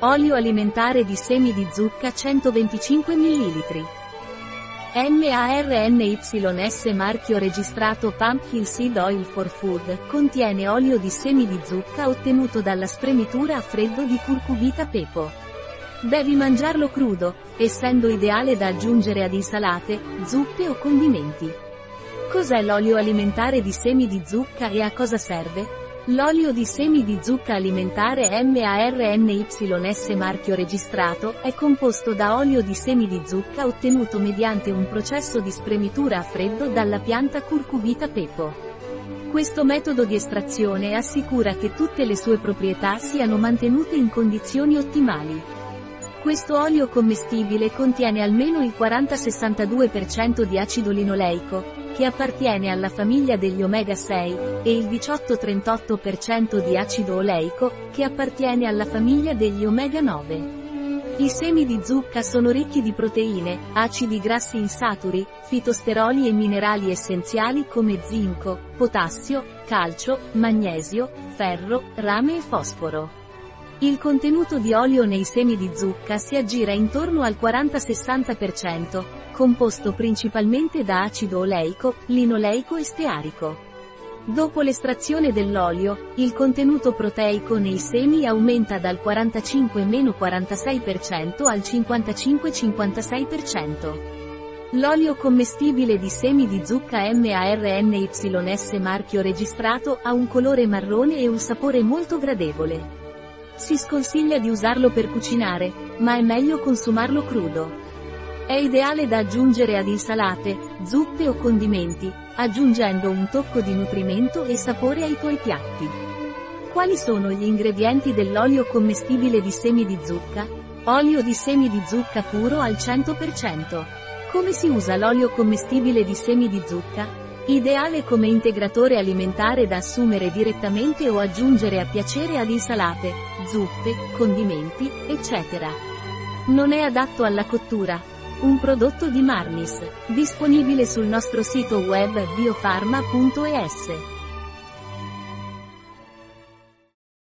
Olio alimentare di semi di zucca 125 ml. MARNYS marchio registrato Pumpkin Seed Oil for Food, contiene olio di semi di zucca ottenuto dalla spremitura a freddo di curcubita pepo. Devi mangiarlo crudo, essendo ideale da aggiungere ad insalate, zuppe o condimenti. Cos'è l'olio alimentare di semi di zucca e a cosa serve? L'olio di semi di zucca alimentare MARNYS marchio registrato è composto da olio di semi di zucca ottenuto mediante un processo di spremitura a freddo dalla pianta Curcubita pepo. Questo metodo di estrazione assicura che tutte le sue proprietà siano mantenute in condizioni ottimali. Questo olio commestibile contiene almeno il 40-62% di acido linoleico, che appartiene alla famiglia degli omega-6, e il 18-38% di acido oleico, che appartiene alla famiglia degli omega-9. I semi di zucca sono ricchi di proteine, acidi grassi insaturi, fitosteroli e minerali essenziali come zinco, potassio, calcio, magnesio, ferro, rame e fosforo. Il contenuto di olio nei semi di zucca si aggira intorno al 40-60%, composto principalmente da acido oleico, linoleico e stearico. Dopo l'estrazione dell'olio, il contenuto proteico nei semi aumenta dal 45-46% al 55-56%. L'olio commestibile di semi di zucca MARNYS marchio registrato ha un colore marrone e un sapore molto gradevole. Si sconsiglia di usarlo per cucinare, ma è meglio consumarlo crudo. È ideale da aggiungere ad insalate, zuppe o condimenti, aggiungendo un tocco di nutrimento e sapore ai tuoi piatti. Quali sono gli ingredienti dell'olio commestibile di semi di zucca? Olio di semi di zucca puro al 100%. Come si usa l'olio commestibile di semi di zucca? Ideale come integratore alimentare da assumere direttamente o aggiungere a piacere ad insalate, zuppe, condimenti, eccetera. Non è adatto alla cottura. Un prodotto di Marnis, disponibile sul nostro sito web biofarma.es.